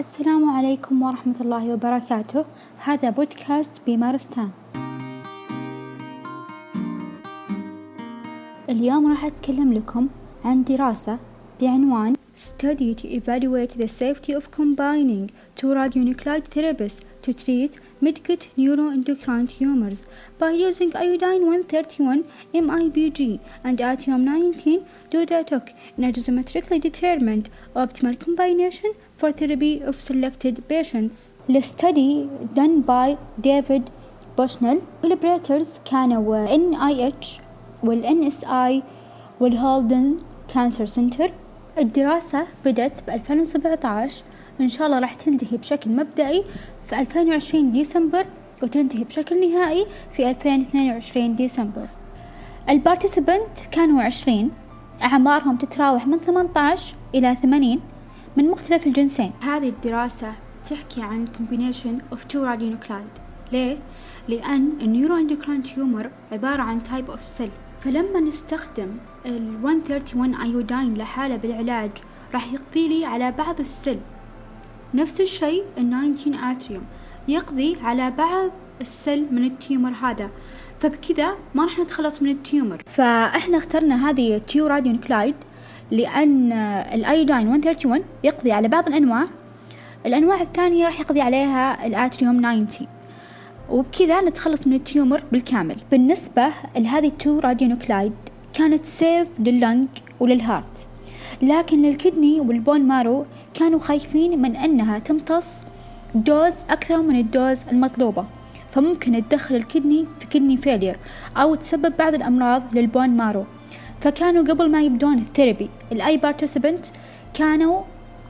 السلام عليكم ورحمة الله وبركاته. هذا بودكاست بمارستان اليوم راح أتكلم لكم عن دراسة بعنوان Study to evaluate the safety of combining two radionuclide therapies to treat mid-gut neuroendocrine tumors by using iodine-131 MIBG and atium-19 dodatoc in a geometrically determined optimal combination for therapy of selected patients. The study done by David Bushnell collaborators كانوا NIH والNSI والهولدن كانسر سنتر الدراسة بدأت ب 2017 إن شاء الله راح تنتهي بشكل مبدئي في 2020 ديسمبر وتنتهي بشكل نهائي في 2022 ديسمبر. ال participants كانوا عشرين أعمارهم تتراوح من 18 إلى 80 من مختلف الجنسين. هذه الدراسة تحكي عن combination of two radionuclide. ليه؟ لأن ال neuro tumor عبارة عن type of cell. فلما نستخدم ال 131 iodine لحالة بالعلاج راح يقضي لي على بعض ال cell نفس الشيء ال 19 yttrium يقضي على بعض ال cell من ال tumor هذا فبكذا ما راح نتخلص من ال tumor. فإحنا اخترنا هذه two radionuclide لأن ال iodine 131 يقضي على بعض الأنواع الأنواع الثانية راح يقضي عليها ال yttrium 90 وبكذا نتخلص من ال tumor بالكامل. بالنسبة لهذه ال two radionuclide كانت safe لل lung ولل heart لكن لل kidney وال bone marrow كانوا خايفين من أنها تمتص dose أكثر من ال dose المطلوبة فممكن تدخل ال kidney في kidney failure أو تسبب بعض الأمراض لل bone marrow. فكانوا قبل ما يبدون ال therapy لأي participant كانوا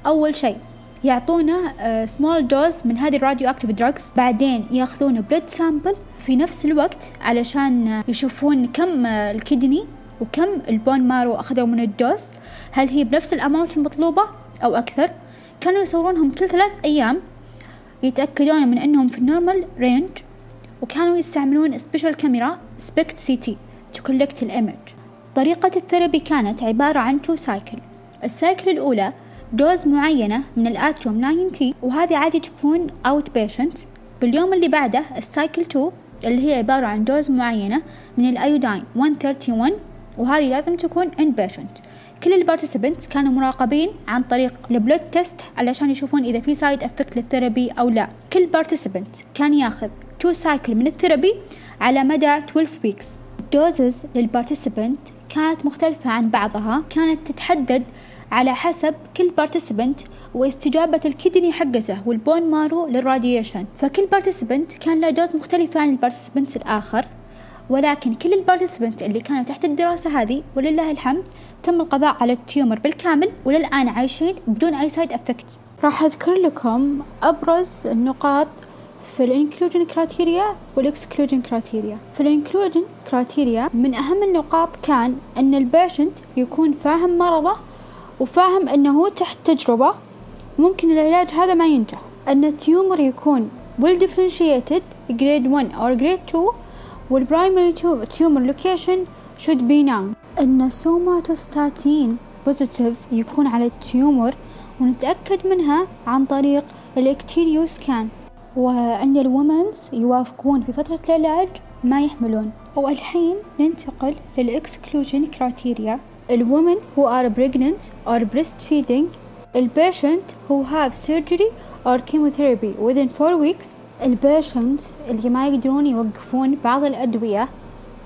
أول شيء يعطونا سمول دوز من هذه ال radioactive drugs بعدين ياخذون blood sample في نفس الوقت علشان يشوفون كم آه، ال kidney وكم ال bone marrow أخذوا من ال dose. هل هي بنفس ال amount المطلوبة؟ أو أكثر كانوا يصورونهم كل ثلاث أيام يتأكدون من أنهم في ال normal range وكانوا يستعملون special camera SPECT CT to collect ال image طريقة ال therapy كانت عبارة عن two cycle ال cycle الأولى dose معينة من ال yttrium 90 وهذه عادي تكون outpatient باليوم اللي بعده ال cycle 2 اللي هي عبارة عن dose معينة من ال iodine 131 وهذه لازم تكون inpatient كل ال participants كانوا مراقبين عن طريق ال blood test علشان يشوفون إذا في side effect لل therapy أو لا. كل participant كان ياخذ 2 cycle من ال therapy على مدى 12 weeks doses لل participant كانت مختلفة عن بعضها. كانت تتحدد على حسب كل participant واستجابة ال kidney حقته وال bone marrow لل radiation فكل participant كان له dose مختلفة عن ال participant الآخر. ولكن كل ال participant اللي كانوا تحت الدراسة هذه ولله الحمد تم القضاء على ال tumor بالكامل وللآن عايشين بدون أي side effect راح أذكر لكم أبرز النقاط في ال inclusion criteria وال exclusion criteria في ال inclusion criteria من أهم النقاط كان أن ال patient يكون فاهم مرضه وفاهم هو تحت تجربة. ممكن العلاج هذا ما ينجح. أن ال tumor يكون well differentiated grade 1 or grade 2 وال primary tumor location should be known. أن somatostatin positive يكون على ال tumor ونتأكد منها عن طريق ال octreo scan وأن ال womens يوافقون في فترة العلاج ما يحملون. والحين ننتقل لل exclusion criteria ال women who are pregnant or breastfeeding. ال patient who have surgery or chemotherapy within 4 weeks. ال patient اللي ما يقدرون يوقفون بعض الأدوية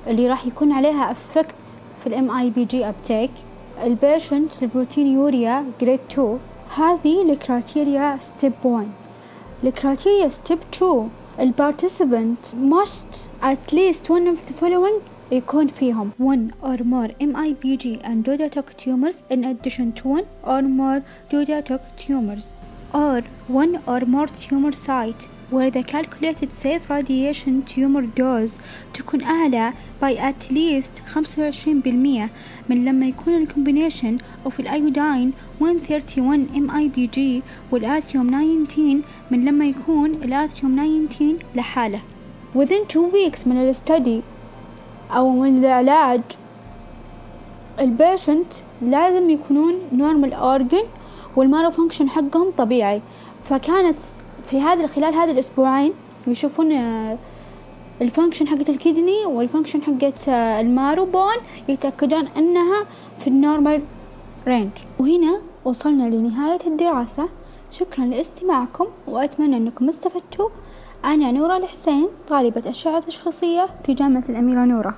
اللي راح يكون عليها effect في ال MIBG uptake ال patient ال proteinuria grade 2 هذه ال criteria step 1 ال criteria step 2 ال participant must at least one of the following يكون فيهم one or more MIBG and DOTATOC tumors in addition to one or more Dodatoc tumors or one or more tumor site where the calculated safe radiation tumor dose تكون أعلى by at least 25% من لما يكون الكومبينيشن of الأيودين 131 MIBG والآتيوم 19 من لما يكون الآتيوم 19 لحالة. Within two weeks من الستدي أو من العلاج ال patient لازم يكونون normal organ وال marrow function حقهم طبيعي. فكانت في هذا خلال هذه الأسبوعين يشوفون آه، ال function حقت ال kidney وال function حقت آه، ال marrow bone يتأكدون أنها في ال normal range وهنا وصلنا لنهاية الدراسة. شكرا لاستماعكم وأتمنى أنكم استفدتوا. أنا نورا الحسين طالبة أشعة تشخيصية في جامعة الأميرة نورة.